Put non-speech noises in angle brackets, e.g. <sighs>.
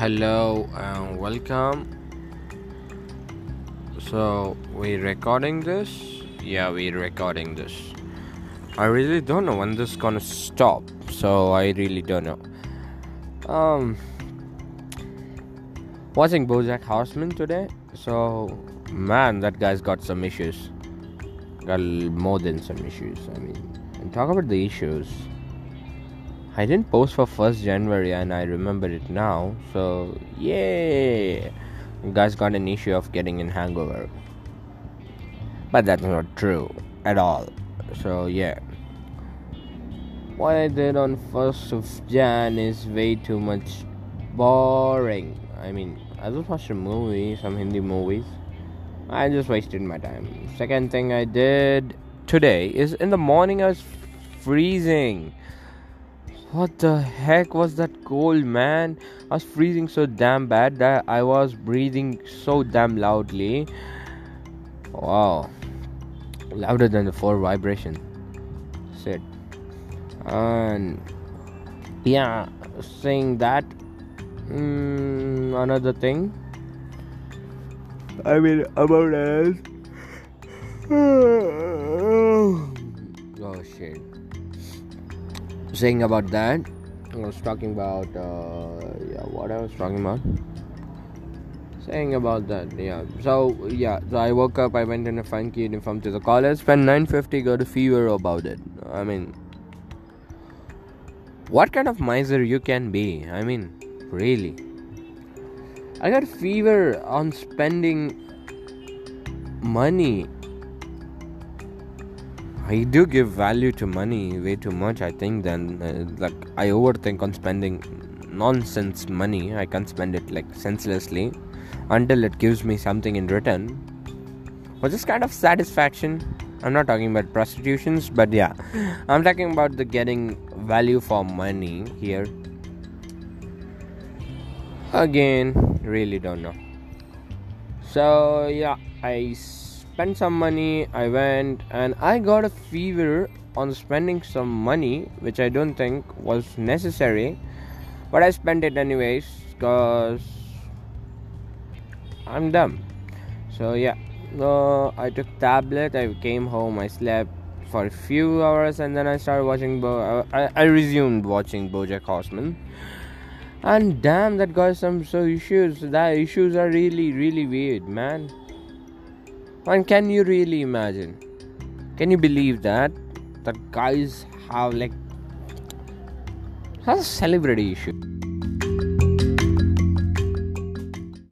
Hello and welcome. So, we're recording this? Yeah, we're recording this. I really don't know when this gonna stop. So, I really don't know. Um, watching BoJack Horseman today. So, man, that guy's got some issues. Got more than some issues. I mean, and talk about the issues. I didn't post for 1st January and I remember it now. So, yeah. You guys got an issue of getting in hangover. But that's not true at all. So, yeah. What I did on 1st of Jan is way too much boring. I mean, I just watched a movie, some Hindi movies. I just wasted my time. Second thing I did today is in the morning I was freezing. What the heck was that cold, man? I was freezing so damn bad that I was breathing so damn loudly. Wow. Louder than the four vibration. Said. And yeah, saying that. Mm, another thing. I mean, about us. <sighs> oh shit saying about that i was talking about uh, yeah what i was talking about? Saying about that yeah. So yeah so i woke up i went in a funky uniform to the college spent 950 got a fever about it. I mean what kind of miser you can be? I mean really. I got fever on spending money I do give value to money way too much. I think then uh, like I overthink on spending nonsense money. I can't spend it like senselessly until it gives me something in return. Which is kind of satisfaction. I'm not talking about prostitutions, but yeah, <laughs> I'm talking about the getting value for money here. Again, really don't know. So yeah, I spent some money i went and i got a fever on spending some money which i don't think was necessary but i spent it anyways because i'm dumb. So yeah. Uh, i took tablet i came home i slept for a few hours and then i started watching Bo- I, I resumed watching bojack horseman. And damn that got some so issues that issues are really really weird man and can you really imagine? Can you believe that? That guys have like has a celebrity issue.